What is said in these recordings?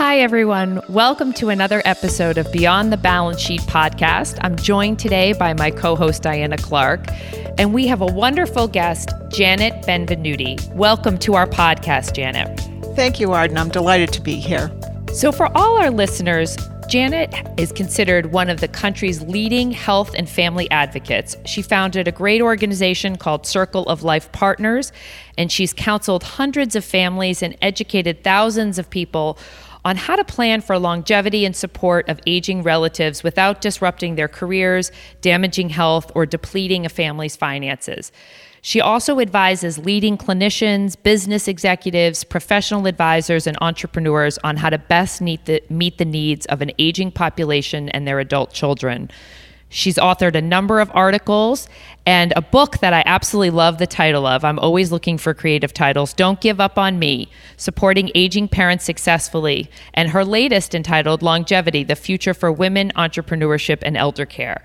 Hi, everyone. Welcome to another episode of Beyond the Balance Sheet podcast. I'm joined today by my co host, Diana Clark, and we have a wonderful guest, Janet Benvenuti. Welcome to our podcast, Janet. Thank you, Arden. I'm delighted to be here. So, for all our listeners, Janet is considered one of the country's leading health and family advocates. She founded a great organization called Circle of Life Partners, and she's counseled hundreds of families and educated thousands of people on how to plan for longevity and support of aging relatives without disrupting their careers, damaging health, or depleting a family's finances. She also advises leading clinicians, business executives, professional advisors, and entrepreneurs on how to best meet the, meet the needs of an aging population and their adult children. She's authored a number of articles and a book that I absolutely love the title of. I'm always looking for creative titles. Don't Give Up on Me Supporting Aging Parents Successfully. And her latest entitled Longevity The Future for Women, Entrepreneurship, and Elder Care.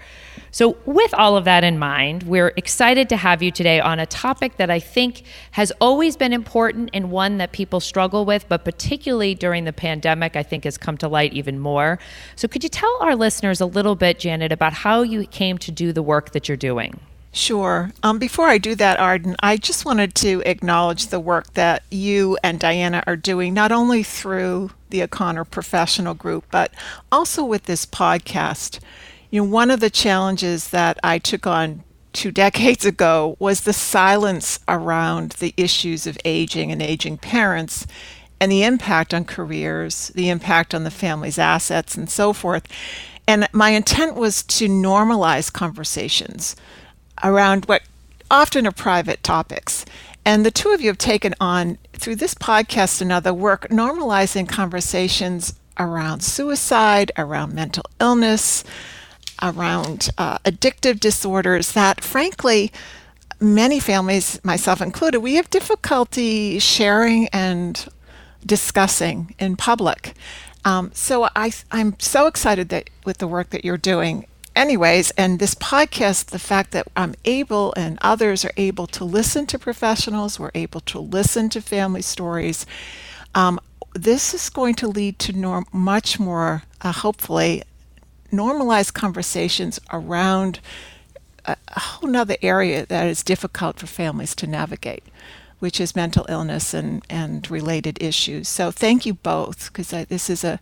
So, with all of that in mind, we're excited to have you today on a topic that I think has always been important and one that people struggle with, but particularly during the pandemic, I think has come to light even more. So, could you tell our listeners a little bit, Janet, about how you came to do the work that you're doing? Sure. Um, before I do that, Arden, I just wanted to acknowledge the work that you and Diana are doing, not only through the O'Connor Professional Group, but also with this podcast. You know, one of the challenges that I took on two decades ago was the silence around the issues of aging and aging parents and the impact on careers, the impact on the family's assets, and so forth. And my intent was to normalize conversations around what often are private topics. And the two of you have taken on, through this podcast and other work, normalizing conversations around suicide, around mental illness, around uh, addictive disorders that, frankly, many families, myself included, we have difficulty sharing and discussing in public. Um, so I, I'm so excited that with the work that you're doing. Anyways, and this podcast, the fact that I'm able and others are able to listen to professionals, we're able to listen to family stories. Um, this is going to lead to norm- much more, uh, hopefully, normalize conversations around a, whole nother area that is difficult for families to navigate which is mental illness and, and related issues. So thank you both because this is a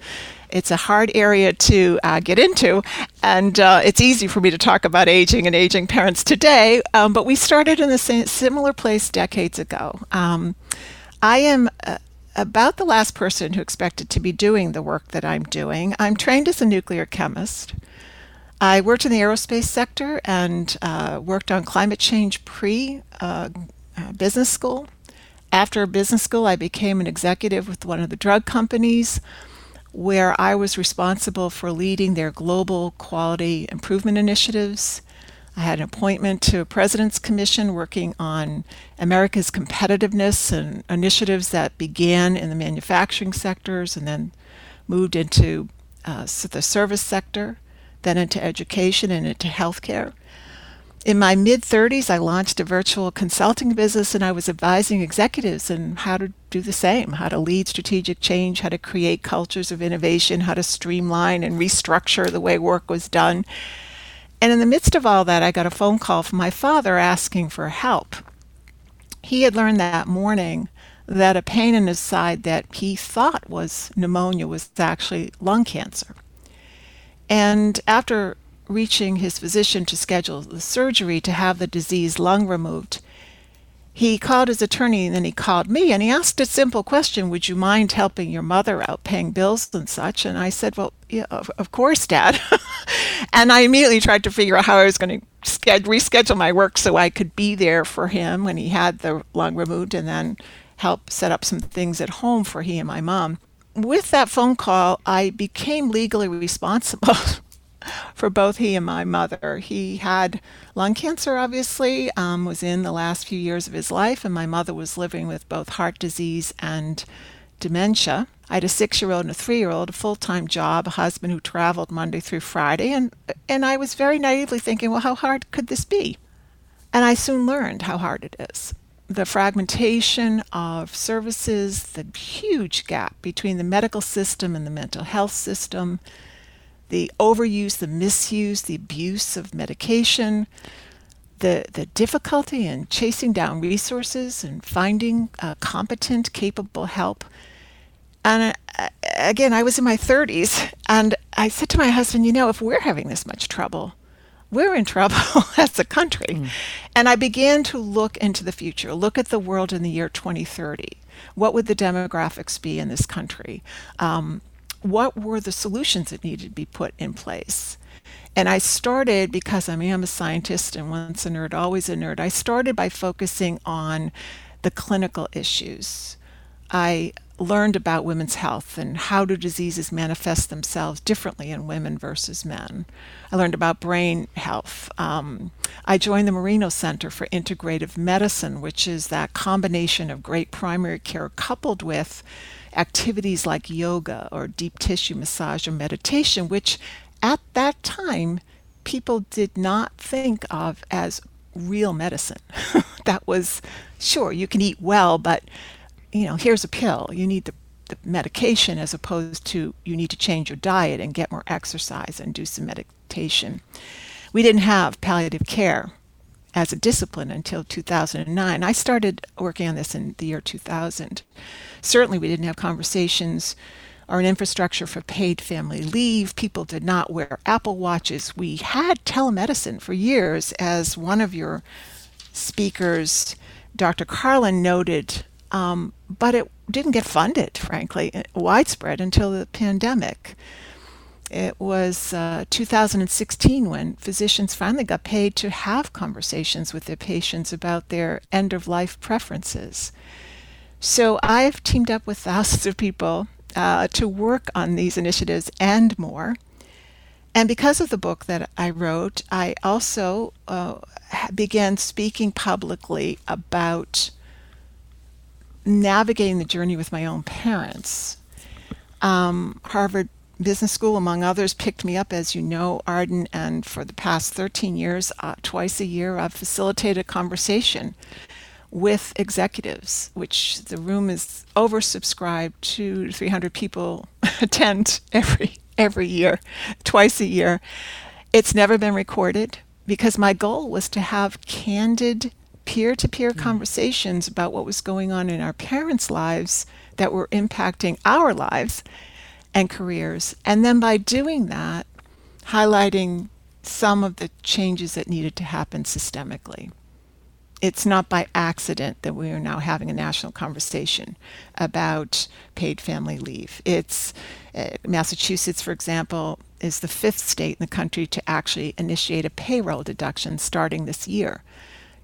it's a hard area to uh, get into, and uh, it's easy for me to talk about aging and aging parents today. Um, but we started in the same similar place decades ago. Um, I am uh, about the last person who expected to be doing the work that I'm doing. I'm trained as a nuclear chemist. I worked in the aerospace sector and uh, worked on climate change pre uh, uh, business school. After business school, I became an executive with one of the drug companies where I was responsible for leading their global quality improvement initiatives I had an appointment to a President's Commission working on America's competitiveness and initiatives that began in the manufacturing sectors and then moved into uh, the service sector, then into education and into healthcare. In my mid 30s, I launched a virtual consulting business and I was advising executives on how to do the same how to lead strategic change, how to create cultures of innovation, how to streamline and restructure the way work was done and in the midst of all that, I got a phone call from my father asking for help. He had learned that morning that a pain in his side that he thought was pneumonia was actually lung cancer. And after reaching his physician to schedule the surgery to have the diseased lung removed, he called his attorney and then he called me and he asked a simple question Would you mind helping your mother out paying bills and such? And I said, Well, yeah, of, of course, Dad. and I immediately tried to figure out how I was going to reschedule my work so I could be there for him when he had the lung removed and then help set up some things at home for he and my mom. with that phone call, I became legally responsible for both he and my mother. He had lung cancer, obviously, um, was in the last few years of his life, and my mother was living with both heart disease and dementia. I had a six year old and a three year old, a full time job, a husband who traveled Monday through Friday, and, and I was very naively thinking, well, how hard could this be? And I soon learned how hard it is. The fragmentation of services, the huge gap between the medical system and the mental health system, the overuse, the misuse, the abuse of medication, the, the difficulty in chasing down resources and finding uh, competent, capable help. And uh, again, I was in my 30s, and I said to my husband, you know, if we're having this much trouble, we're in trouble as a country. Mm. And I began to look into the future, look at the world in the year 2030. What would the demographics be in this country? Um, what were the solutions that needed to be put in place? And I started because I am a scientist and once a nerd, always a nerd. I started by focusing on the clinical issues. I learned about women's health and how do diseases manifest themselves differently in women versus men. I learned about brain health. Um, I joined the Marino Center for Integrative Medicine, which is that combination of great primary care coupled with activities like yoga or deep tissue massage or meditation, which at that time people did not think of as real medicine. that was sure you can eat well, but you know, here's a pill. You need the, the medication as opposed to you need to change your diet and get more exercise and do some meditation. We didn't have palliative care as a discipline until 2009. I started working on this in the year 2000. Certainly, we didn't have conversations or an infrastructure for paid family leave. People did not wear Apple Watches. We had telemedicine for years, as one of your speakers, Dr. Carlin, noted um, but it didn't get funded, frankly, widespread until the pandemic. It was uh, 2016 when physicians finally got paid to have conversations with their patients about their end of life preferences. So I've teamed up with thousands of people uh, to work on these initiatives and more. And because of the book that I wrote, I also uh, began speaking publicly about navigating the journey with my own parents. Um, Harvard Business School, among others, picked me up, as you know, Arden, and for the past 13 years, uh, twice a year, I've facilitated a conversation with executives, which the room is oversubscribed. Two to 300 people attend every every year, twice a year. It's never been recorded because my goal was to have candid peer to peer conversations about what was going on in our parents' lives that were impacting our lives and careers. And then by doing that, highlighting some of the changes that needed to happen systemically. It's not by accident that we are now having a national conversation about paid family leave. It's uh, Massachusetts, for example, is the fifth state in the country to actually initiate a payroll deduction starting this year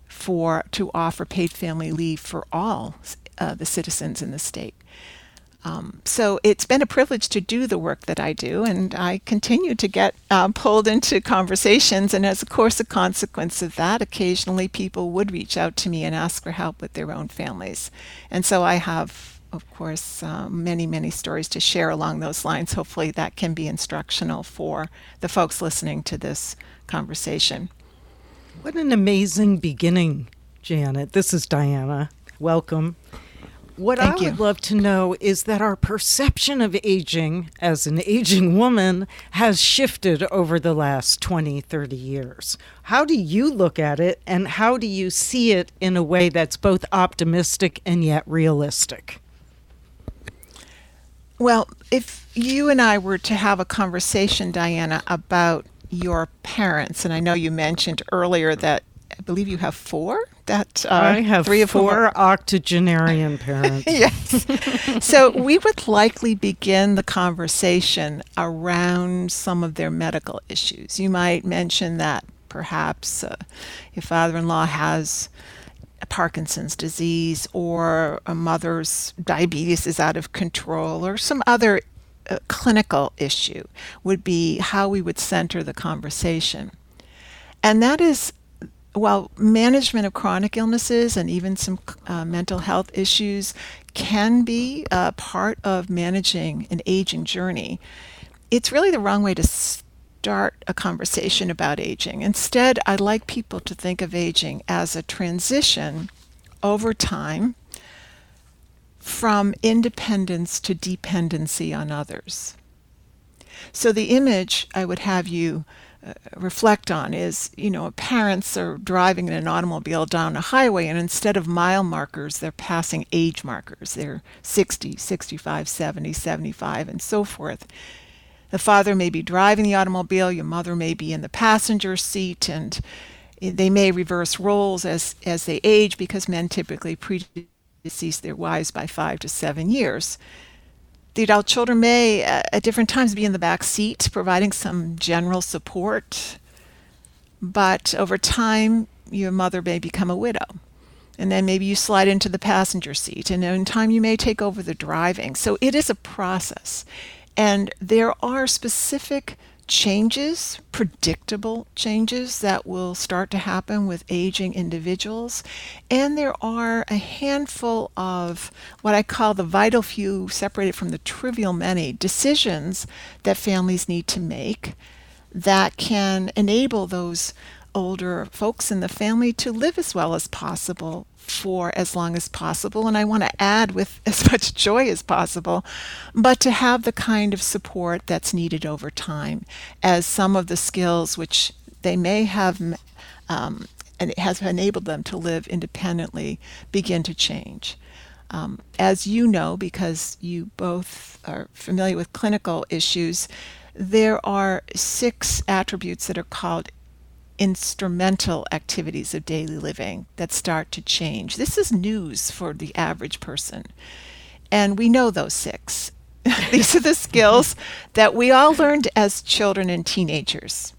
for to offer paid family leave for all uh, the citizens in the state. Um, so it's been a privilege to do the work that I do, and I continue to get uh, pulled into conversations. And as, of course, a consequence of that, occasionally people would reach out to me and ask for help with their own families. And so I have, of course, um, many, many stories to share along those lines. Hopefully, that can be instructional for the folks listening to this conversation. What an amazing beginning, Janet. This is Diana. Welcome. What Thank I you. would love to know is that our perception of aging as an aging woman has shifted over the last 20, 30 years. How do you look at it, and how do you see it in a way that's both optimistic and yet realistic? Well, if you and I were to have a conversation, Diana, about your parents, and I know you mentioned earlier that I believe you have four. That uh, I have three or four whom octogenarian parents. yes. so we would likely begin the conversation around some of their medical issues. You might mention that perhaps uh, your father-in-law has Parkinson's disease or a mother's diabetes is out of control or some other uh, clinical issue would be how we would center the conversation. And that is, while management of chronic illnesses and even some uh, mental health issues can be a part of managing an aging journey, it's really the wrong way to start a conversation about aging. Instead, I like people to think of aging as a transition over time from independence to dependency on others. So the image I would have you uh, reflect on is, you know, parents are driving in an automobile down a highway and instead of mile markers, they're passing age markers. They're 60, 65, 70, 75, and so forth. The father may be driving the automobile, your mother may be in the passenger seat, and they may reverse roles as, as they age because men typically predecease their wives by five to seven years. The adult children may, uh, at different times, be in the back seat, providing some general support. But over time, your mother may become a widow. And then maybe you slide into the passenger seat. And in time, you may take over the driving. So it is a process. And there are specific changes, predictable changes that will start to happen with aging individuals. And there are a handful of what I call the vital few, separated from the trivial many, decisions that families need to make that can enable those older folks in the family to live as well as possible for as long as possible. And I want to add with as much joy as possible, but to have the kind of support that's needed over time as some of the skills which they may have um, and it has enabled them to live independently begin to change. Um, as you know, because you both are familiar with clinical issues, there are six attributes that are called instrumental activities of daily living that start to change. This is news for the average person. And we know those six. These are the skills that we all learned as children and teenagers.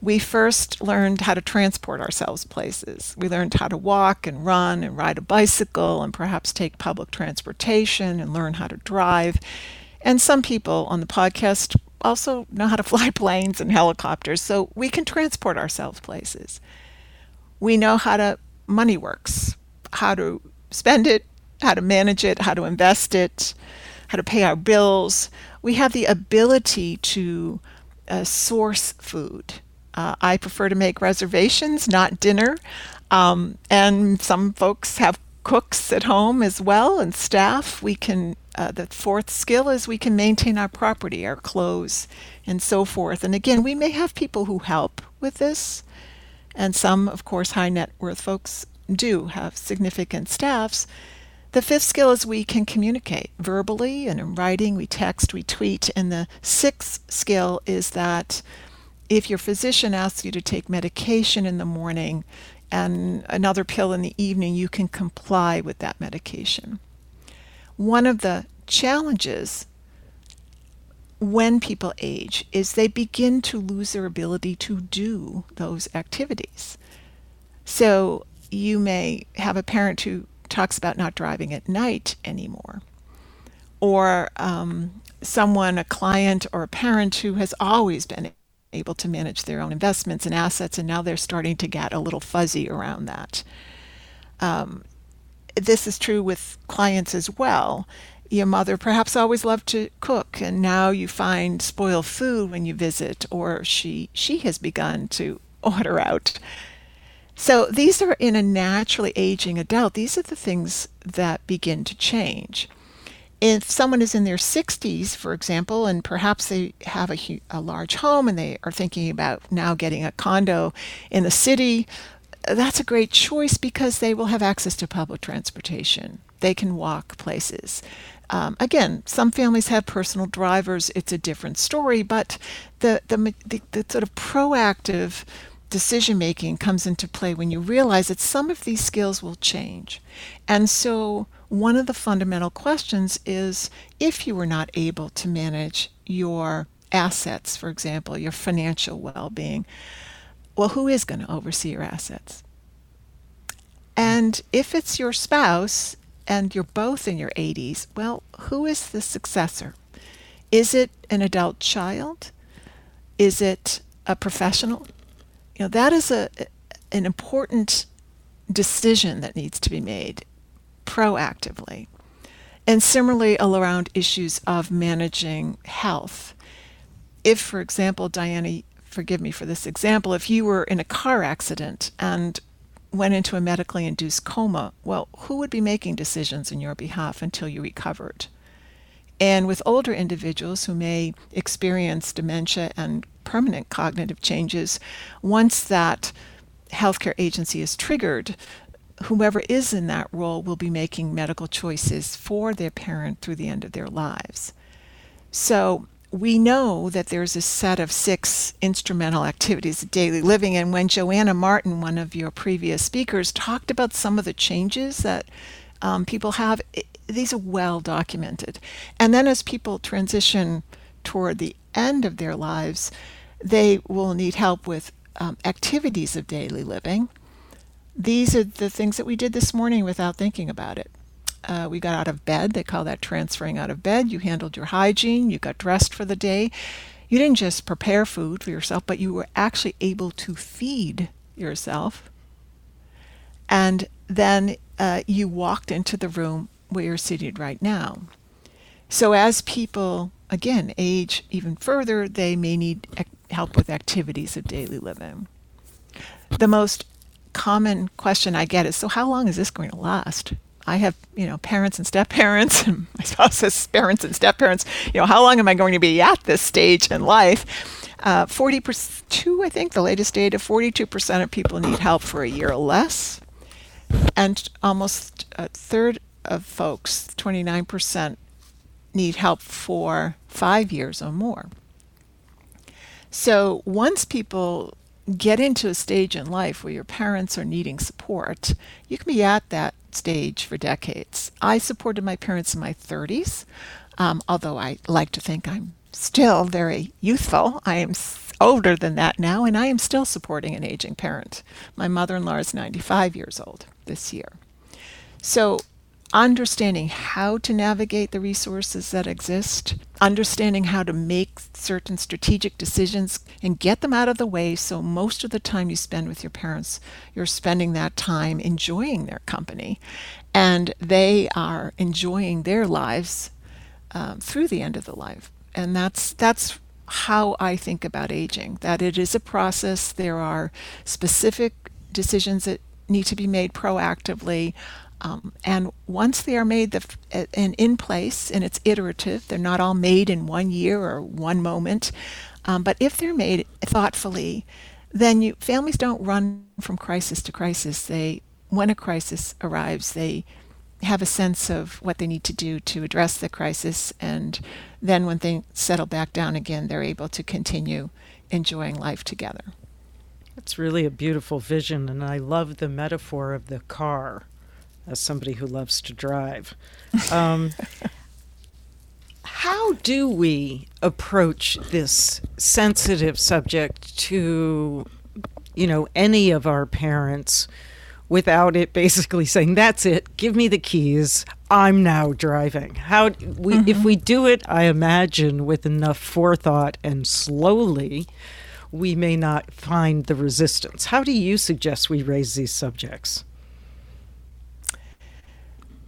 We first learned how to transport ourselves places. We learned how to walk and run and ride a bicycle and perhaps take public transportation and learn how to drive. And some people on the podcast also know how to fly planes and helicopters, so we can transport ourselves places. We know how to money works, how to spend it, how to manage it, how to invest it, how to pay our bills. We have the ability to uh, source food. Uh, I prefer to make reservations, not dinner. Um, and some folks have cooks at home as well and staff. We can uh, the fourth skill is we can maintain our property, our clothes, and so forth. And again, we may have people who help with this, and some, of course, high net worth folks do have significant staffs. The fifth skill is we can communicate verbally and in writing, we text, we tweet. And the sixth skill is that if your physician asks you to take medication in the morning and another pill in the evening, you can comply with that medication one of the challenges when people age is they begin to lose their ability to do those activities. So you may have a parent who talks about not driving at night anymore, or um, someone, a client or a parent who has always been able to manage their own investments and assets, and now they're starting to get a little fuzzy around that. Um, this is true with clients as well. Your mother perhaps always loved to cook, and now you find spoiled food when you visit, or she she has begun to order out. So these are in a naturally aging adult. These are the things that begin to change. If someone is in their 60s, for example, and perhaps they have a, a large home and they are thinking about now getting a condo in the city that's a great choice because they will have access to public transportation. They can walk places. Um, again, some families have personal drivers. It's a different story, but the, the, the, the sort of proactive decision making comes into play when you realize that some of these skills will change. And so, one of the fundamental questions is if you were not able to manage your assets, for example, your financial well being, well, who is going to oversee your assets? And if it's your spouse and you're both in your 80s, well, who is the successor? Is it an adult child? Is it a professional? You know, that is a an important decision that needs to be made proactively. And similarly around issues of managing health. If, for example, Diana, forgive me for this example, if you were in a car accident and went into a medically induced coma, well, who would be making decisions in your behalf until you recovered? And with older individuals who may experience dementia and permanent cognitive changes, once that healthcare agency is triggered, whomever is in that role will be making medical choices for their parent through the end of their lives. So we know that there's a set of six instrumental activities of daily living. And when Joanna Martin, one of your previous speakers, talked about some of the changes that um, people have, it, these are well documented. And then as people transition toward the end of their lives, they will need help with um, activities of daily living. These are the things that we did this morning without thinking about it. Uh, we got out of bed. They call that transferring out of bed. You handled your hygiene. You got dressed for the day. You didn't just prepare food for yourself, but you were actually able to feed yourself. And then uh, you walked into the room where you're seated right now. So as people, again, age even further, they may need help with activities of daily living. The most common question I get is so, how long is this going to last? I have, you know, parents and step parents, and my spouse has parents and step parents. You know, how long am I going to be at this stage in life? Uh, 42, I think, the latest data, 42% of people need help for a year or less. And almost a third of folks, 29%, need help for five years or more. So once people get into a stage in life where your parents are needing support, you can be at that stage for decades. I supported my parents in my 30s, um, although I like to think I'm still very youthful. I am older than that now, and I am still supporting an aging parent. My mother in law is 95 years old this year. So understanding how to navigate the resources that exist, understanding how to make certain strategic decisions and get them out of the way so most of the time you spend with your parents, you're spending that time enjoying their company and they are enjoying their lives um, through the end of the life. And that's that's how I think about aging, that it is a process. There are specific decisions that need to be made proactively. Um, and once they are made the, and in place, and it's iterative, they're not all made in one year or one moment. Um, but if they're made thoughtfully, then you, families don't run from crisis to crisis. They, when a crisis arrives, they have a sense of what they need to do to address the crisis, and then when they settle back down again, they're able to continue enjoying life together. It's really a beautiful vision, and I love the metaphor of the car as somebody who loves to drive. Um, how do we approach this sensitive subject to, you know, any of our parents without it basically saying, "That's it, give me the keys, I'm now driving"? How we, mm-hmm. if we do it, I imagine with enough forethought and slowly, we may not find the resistance. How do you suggest we raise these subjects?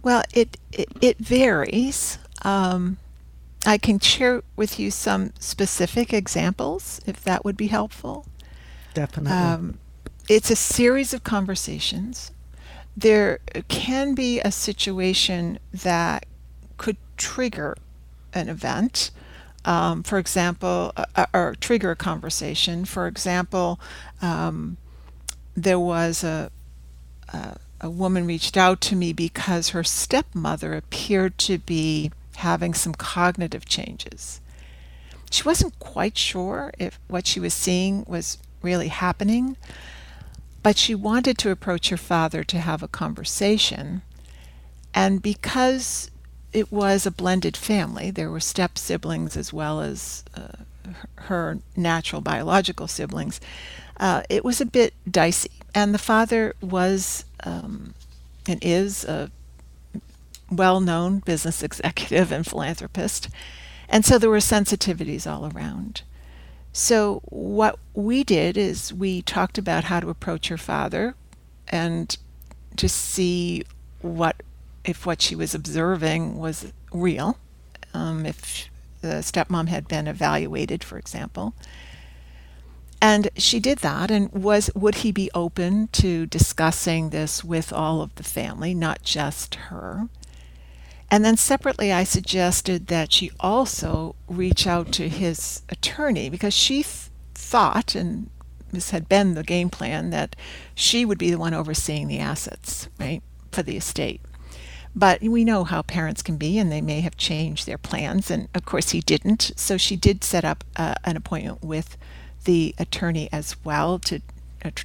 Well, it it, it varies. Um, I can share with you some specific examples if that would be helpful. Definitely. Um, it's a series of conversations. There can be a situation that could trigger an event. Um, for example, uh, or trigger a conversation. For example, um, there was a, a a woman reached out to me because her stepmother appeared to be having some cognitive changes. She wasn't quite sure if what she was seeing was really happening, but she wanted to approach her father to have a conversation. And because it was a blended family, there were step siblings as well as uh, her natural biological siblings, uh, it was a bit dicey. And the father was um, and is a well known business executive and philanthropist. And so there were sensitivities all around. So, what we did is we talked about how to approach her father and to see what if what she was observing was real, um, if the stepmom had been evaluated, for example. And she did that and was would he be open to discussing this with all of the family, not just her? And then separately, I suggested that she also reach out to his attorney because she th- thought, and this had been the game plan, that she would be the one overseeing the assets, right, for the estate. But we know how parents can be, and they may have changed their plans. And of course, he didn't. So she did set up uh, an appointment with the attorney as well to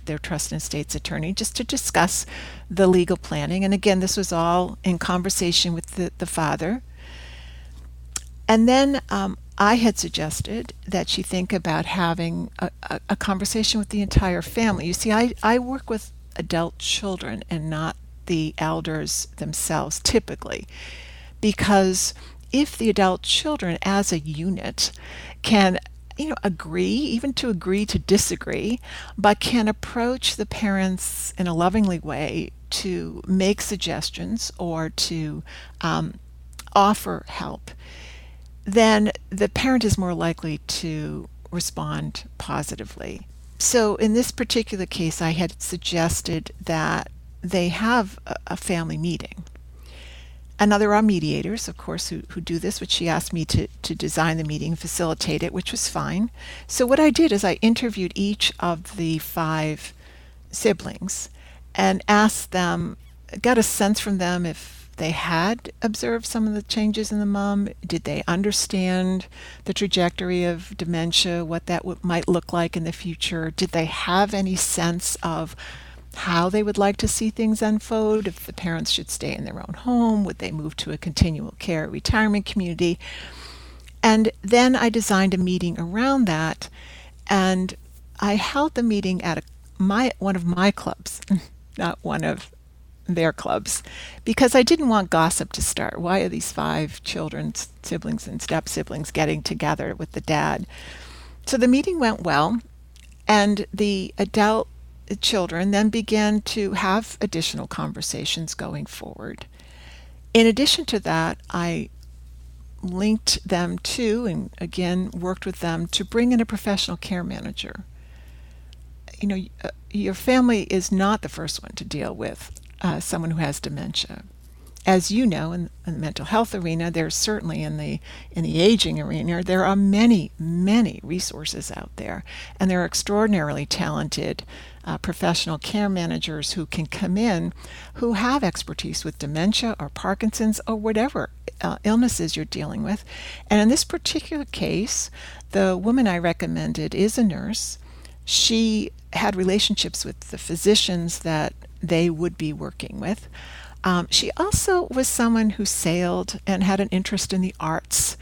their trust and estates attorney just to discuss the legal planning. And again, this was all in conversation with the, the father. And then um, I had suggested that she think about having a, a, a, conversation with the entire family. You see, I, I work with adult children and not the elders themselves typically, because if the adult children as a unit can you know, agree, even to agree to disagree, but can approach the parents in a lovingly way to make suggestions or to um, offer help, then the parent is more likely to respond positively. So, in this particular case, I had suggested that they have a, a family meeting and there are mediators, of course, who, who do this, which she asked me to, to design the meeting, facilitate it, which was fine. So what I did is I interviewed each of the five siblings and asked them, got a sense from them if they had observed some of the changes in the mom. Did they understand the trajectory of dementia, what that w- might look like in the future? Did they have any sense of how they would like to see things unfold, if the parents should stay in their own home, would they move to a continual care retirement community. And then I designed a meeting around that, and I held the meeting at a, my one of my clubs, not one of their clubs, because I didn't want gossip to start. Why are these five children, siblings, and step siblings getting together with the dad? So the meeting went well, and the adult children then began to have additional conversations going forward. In addition to that, I linked them to, and again worked with them to bring in a professional care manager. You know, uh, your family is not the first one to deal with uh, someone who has dementia as you know, in, in, the mental health arena, there's certainly in the in the aging arena, there are many, many resources out there, and there are extraordinarily talented uh, professional care managers who can come in, who have expertise with dementia or Parkinson's or whatever uh, illnesses you're dealing with. And in this particular case, the woman I recommended is a nurse. She had relationships with the physicians that they would be working with. Um, she also was someone who sailed and had an interest in the arts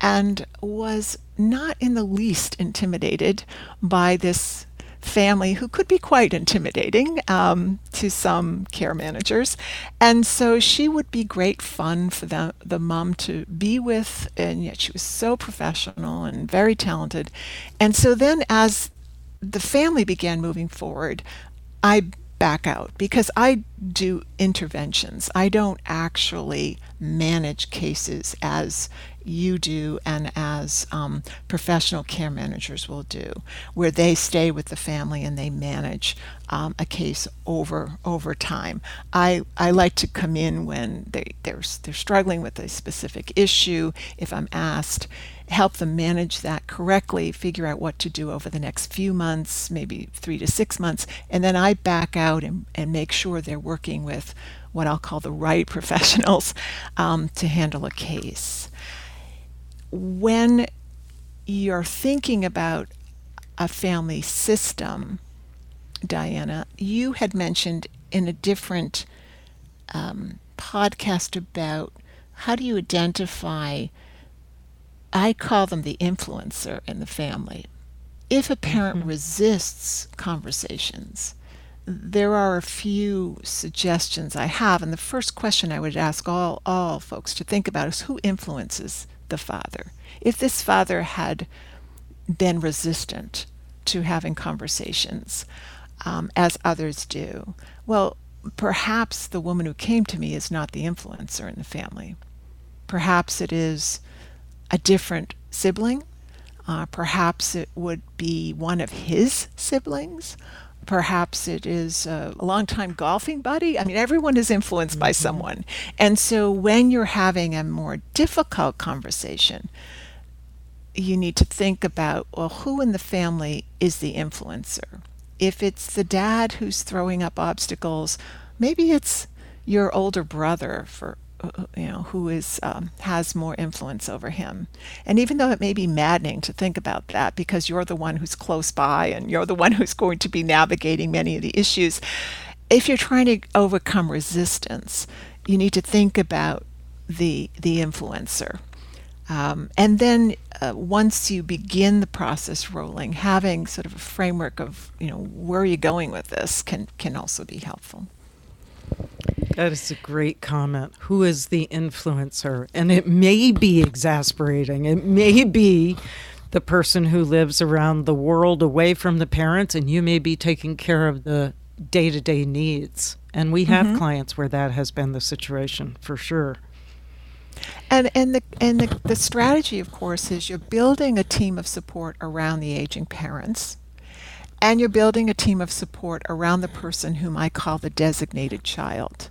and was not in the least intimidated by this family who could be quite intimidating um, to some care managers. And so she would be great fun for the, the mom to be with, and yet she was so professional and very talented. And so then, as the family began moving forward, I back out because I do interventions. I don't actually manage cases as you do and as um, professional care managers will do, where they stay with the family and they manage um, a case over over time. I, I like to come in when they, they're, they're struggling with a specific issue, if I'm asked, help them manage that correctly, figure out what to do over the next few months, maybe three to six months, and then I back out and, and make sure they're working with what I'll call the right professionals um, to handle a case. When you're thinking about a family system, Diana, you had mentioned in a different um, podcast about how do you identify I call them the influencer in the family. If a parent mm-hmm. resists conversations, there are a few suggestions I have. And the first question I would ask all, all folks to think about is who influences the father? If this father had been resistant to having conversations, um, as others do, well, perhaps the woman who came to me is not the influencer in the family. Perhaps it is a different sibling. Uh, perhaps it would be one of his siblings. Perhaps it is a, longtime golfing buddy. I mean, everyone is influenced mm-hmm. by someone. And so when you're having a more difficult conversation, you need to think about well, who in the family is the influencer? If it's the dad who's throwing up obstacles, maybe it's your older brother for you know who is um, has more influence over him and even though it may be maddening to think about that because you're the one who's close by and you're the one who's going to be navigating many of the issues if you're trying to overcome resistance you need to think about the the influencer um, and then uh, once you begin the process rolling, having sort of a framework of you know where are you going with this can can also be helpful. That is a great comment. Who is the influencer? And it may be exasperating. It may be the person who lives around the world away from the parents, and you may be taking care of the day to day needs. And we have mm-hmm. clients where that has been the situation for sure. And and the and the, the strategy, of course, is you're building a team of support around the aging parents, and you're building a team of support around the person whom I call the designated child.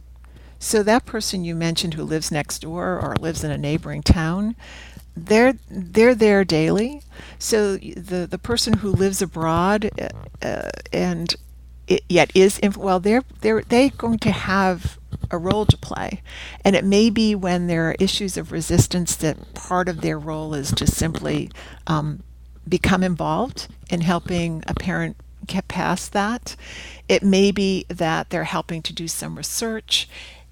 So that person you mentioned who lives next door or lives in a neighboring town, they're they're there daily. So the the person who lives abroad uh, and it yet is well they're they're they're going to have a role to play and it may be when there are issues of resistance that part of their role is to simply um, become involved in helping a parent get past that. It may be that they're helping to do some research.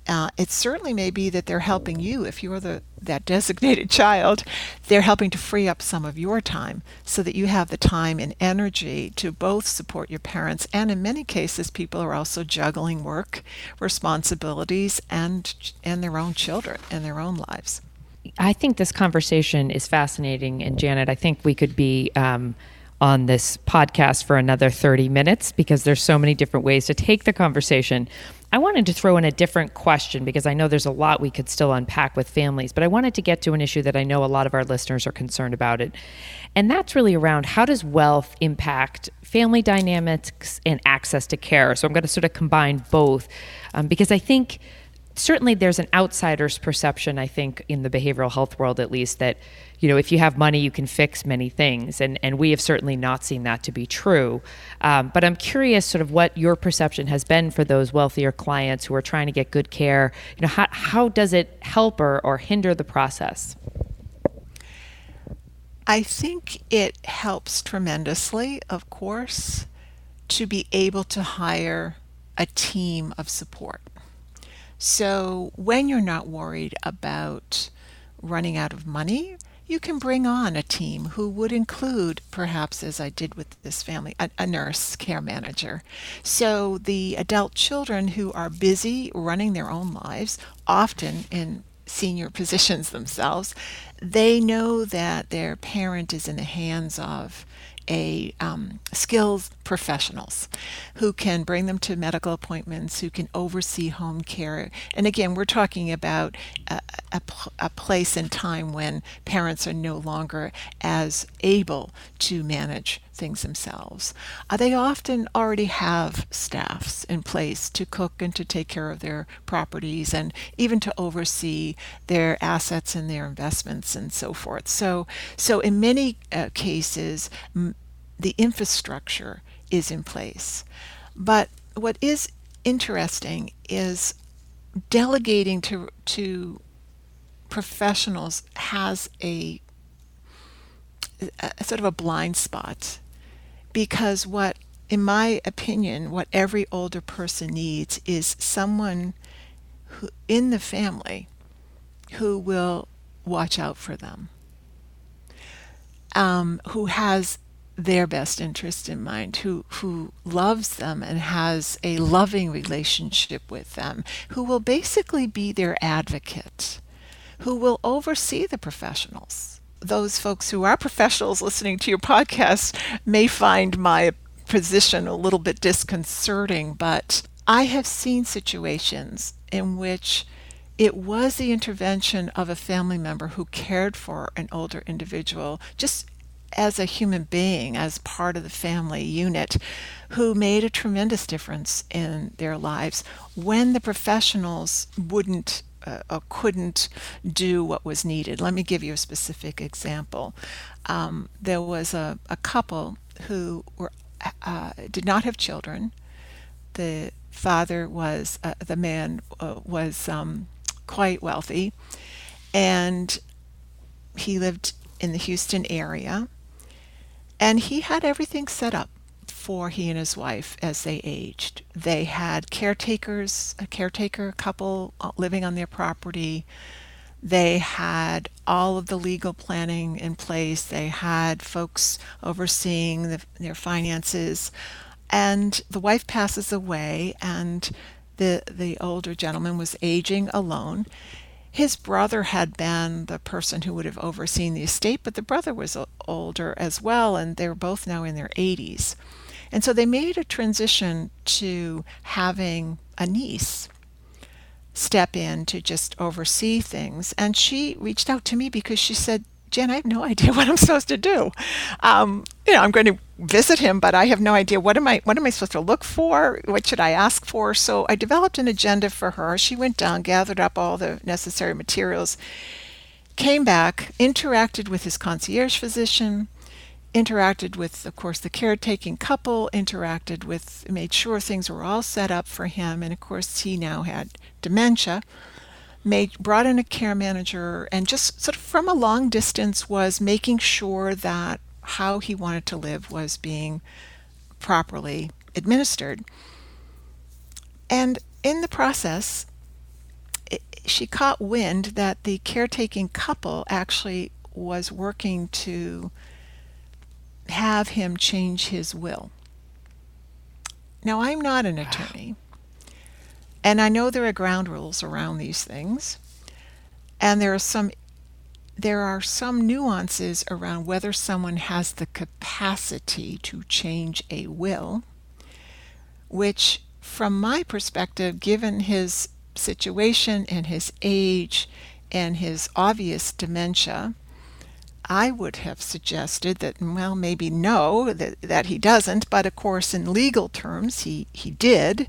Uh, it certainly may be that they're helping you if you're the that designated child they're helping to free up some of your time so that you have the time and energy to both support your parents and in many cases people are also juggling work responsibilities and and their own children and their own lives i think this conversation is fascinating and janet i think we could be um, on this podcast for another 30 minutes because there's so many different ways to take the conversation. I wanted to throw in a different question because I know there's a lot we could still unpack with families, but I wanted to get to an issue that I know a lot of our listeners are concerned about it. And that's really around how does wealth impact family dynamics and access to care? So I'm going to sort of combine both um, because I think certainly there's an outsider's perception, I think, in the behavioral health world at least, that you know if you have money you can fix many things, and and we have certainly not seen that to be true. Um, but I'm curious, sort of, what your perception has been for those wealthier clients who are trying to get good care. You know, how how does it help or or hinder the process? I think it helps tremendously, of course, to be able to hire a team of support so when you're not worried about running out of money, you can bring on a team who would include, perhaps as I did with this family, a, a, nurse care manager. So the adult children who are busy running their own lives, often in senior positions themselves, they know that their parent is in the hands of a um, skills professionals who can bring them to medical appointments, who can oversee home care. And again, we're talking about a, a, a place and time when parents are no longer as able to manage things themselves. Uh, they often already have staffs in place to cook and to take care of their properties and even to oversee their assets and their investments and so forth. So, so in many uh, cases, m- the infrastructure is in place. But what is interesting is delegating to to professionals has a, a, sort of a blind spot because what in my opinion what every older person needs is someone who in the family who will watch out for them um, who has their best interest in mind, who who loves them and has a loving relationship with them, who will basically be their advocate, who will oversee the professionals. Those folks who are professionals listening to your podcast may find my position a little bit disconcerting, but I have seen situations in which it was the intervention of a family member who cared for an older individual just as a human being, as part of the family unit, who made a tremendous difference in their lives when the professionals wouldn't uh, or couldn't do what was needed. Let me give you a specific example. Um, there was a, a couple who were uh, did not have children. The father was uh, the man uh, was um, quite wealthy, and he lived in the Houston area, and he had everything set up for he and his wife as they aged. They had caretakers, a caretaker couple uh, living on their property. They had all of the legal planning in place. They had folks overseeing the, their finances. And the wife passes away, and the, the older gentleman was aging alone. His brother had been the person who would have overseen the estate, but the brother was older as well, and they were both now in their 80s. And so they made a transition to having a niece step in to just oversee things. And she reached out to me because she said, Jen, I have no idea what I'm supposed to do. Um, you know, I'm going to visit him, but I have no idea what am I what am I supposed to look for? What should I ask for? So I developed an agenda for her. She went down, gathered up all the necessary materials, came back, interacted with his concierge physician, interacted with, of course, the caretaking couple, interacted with, made sure things were all set up for him. And of course, he now had dementia. Made, brought in a care manager and just sort of from a long distance was making sure that how he wanted to live was being properly administered. And in the process, it, she caught wind that the caretaking couple actually was working to have him change his will. Now, I'm not an attorney, and I know there are ground rules around these things, and there are some there are some nuances around whether someone has the capacity to change a will, which, from my perspective, given his situation and his age and his obvious dementia, I would have suggested that, well, maybe no, that, that he doesn't, but of course, in legal terms, he, he did.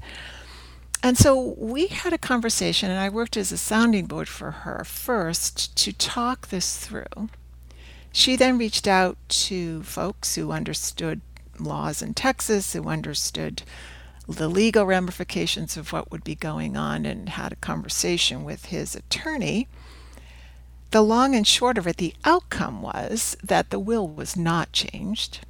And so we had a conversation, and I worked as a sounding board for her first to talk this through. She then reached out to folks who understood laws in Texas, who understood the legal ramifications of what would be going on, and had a conversation with his attorney the long and short of it, the outcome was that the will was not changed.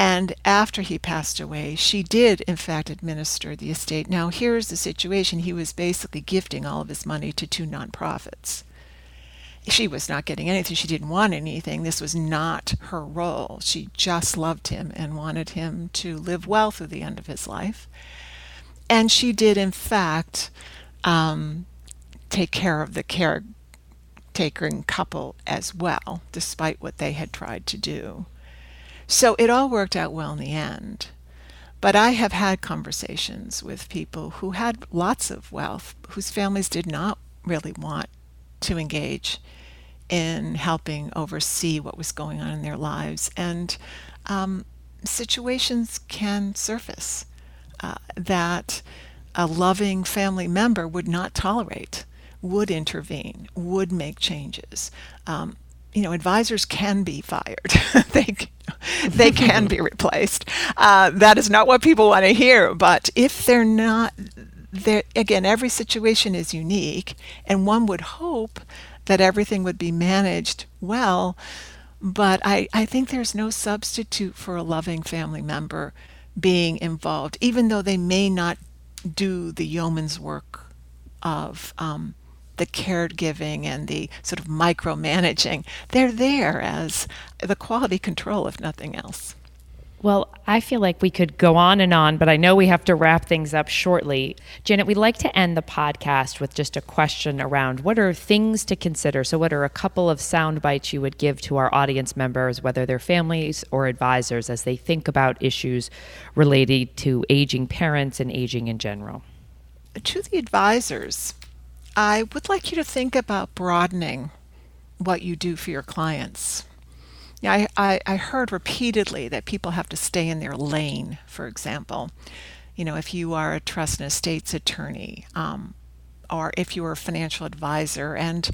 And after he passed away, she did, in fact, administer the estate. Now, here's the situation he was basically gifting all of his money to two nonprofits. She was not getting anything. She didn't want anything. This was not her role. She just loved him and wanted him to live well through the end of his life. And she did, in fact, um, take care of the care caretaker couple as well, despite what they had tried to do. So it all worked out well in the end. But I have had conversations with people who had lots of wealth, whose families did not really want to engage in helping oversee what was going on in their lives. And um, situations can surface uh, that a loving family member would not tolerate would intervene, would make changes. Um, you know, advisors can be fired. they they can be replaced. Uh, that is not what people want to hear. But if they're not, there again, every situation is unique, and one would hope that everything would be managed well. But I, I think there's no substitute for a loving family member being involved, even though they may not do the yeoman's work of um, the caregiving and the sort of micromanaging. They're there as the quality control, if nothing else. Well, I feel like we could go on and on, but I know we have to wrap things up shortly. Janet, we'd like to end the podcast with just a question around what are things to consider? So, what are a couple of sound bites you would give to our audience members, whether they're families or advisors, as they think about issues related to aging parents and aging in general? To the advisors, I would like you to think about broadening what you do for your clients yeah, I, I, I heard repeatedly that people have to stay in their lane, for example. You know, if you are a trust and estates attorney, um, or if you are a financial advisor and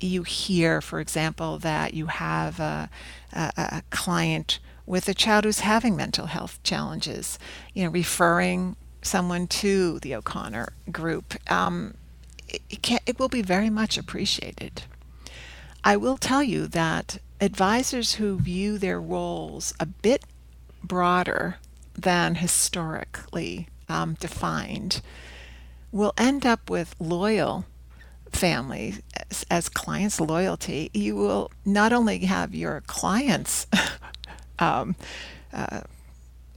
you hear, for example, that you have a, a, a client with a child who's having mental health challenges, you know, referring someone to the O'Connor group, um, it, it, it will be very much appreciated. I will tell you that advisors who view their roles a bit broader than historically um, defined will end up with loyal families as, as, clients loyalty you will not only have your clients um, uh,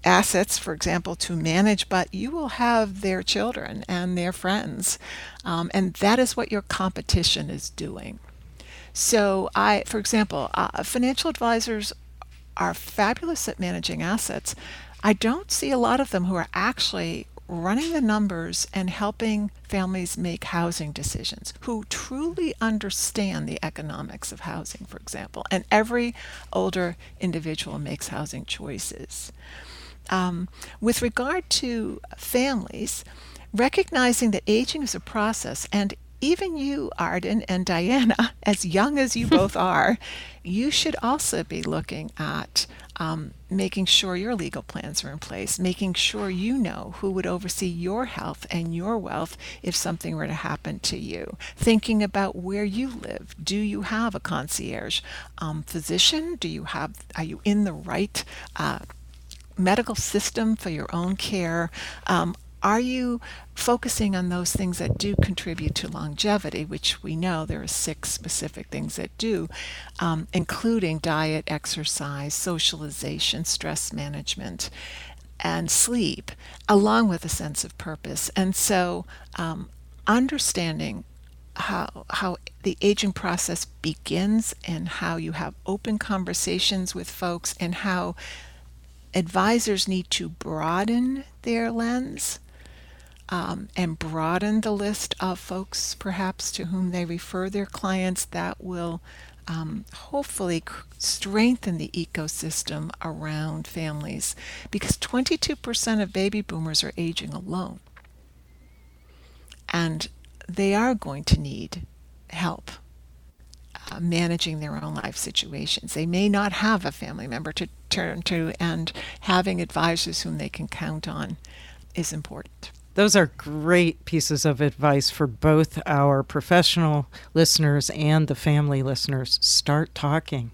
assets for example to manage but you will have their children and their friends um, and that is what your competition is doing so, I, for example, uh, financial advisors are fabulous at managing assets. I don't see a lot of them who are actually running the numbers and helping families make housing decisions, who truly understand the economics of housing, for example. And every older individual makes housing choices. Um, with regard to families, recognizing that aging is a process and even you, Arden and Diana, as young as you both are, you should also be looking at um, making sure your legal plans are in place, making sure you know who would oversee your health and your wealth if something were to happen to you. Thinking about where you live. Do you have a concierge um, physician? Do you have? Are you in the right? Uh, medical system for your own care? Um, are you focusing on those things that do contribute to longevity, which we know there are six specific things that do, um, including diet, exercise, socialization, stress management, and sleep, along with a sense of purpose. And so, um, understanding how how the aging process begins and how you have open conversations with folks and how advisors need to broaden their lens um, and broaden the list of folks perhaps to whom they refer their clients that will um, hopefully strengthen the ecosystem around families. Because 22% of baby boomers are aging alone. And they are going to need help uh, managing their own life situations. They may not have a family member to turn to, and having advisors whom they can count on is important. Those are great pieces of advice for both our professional listeners and the family listeners. Start talking.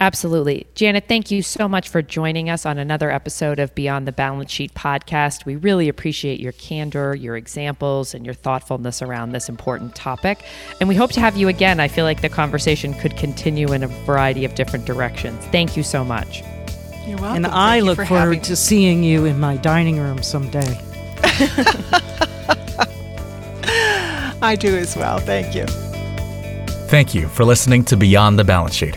Absolutely. Janet, thank you so much for joining us on another episode of Beyond the Balance Sheet podcast. We really appreciate your candor, your examples, and your thoughtfulness around this important topic. And we hope to have you again. I feel like the conversation could continue in a variety of different directions. Thank you so much. You're welcome. And I look for forward to seeing you in my dining room someday. I do as well. Thank you. Thank you for listening to Beyond the Balance Sheet,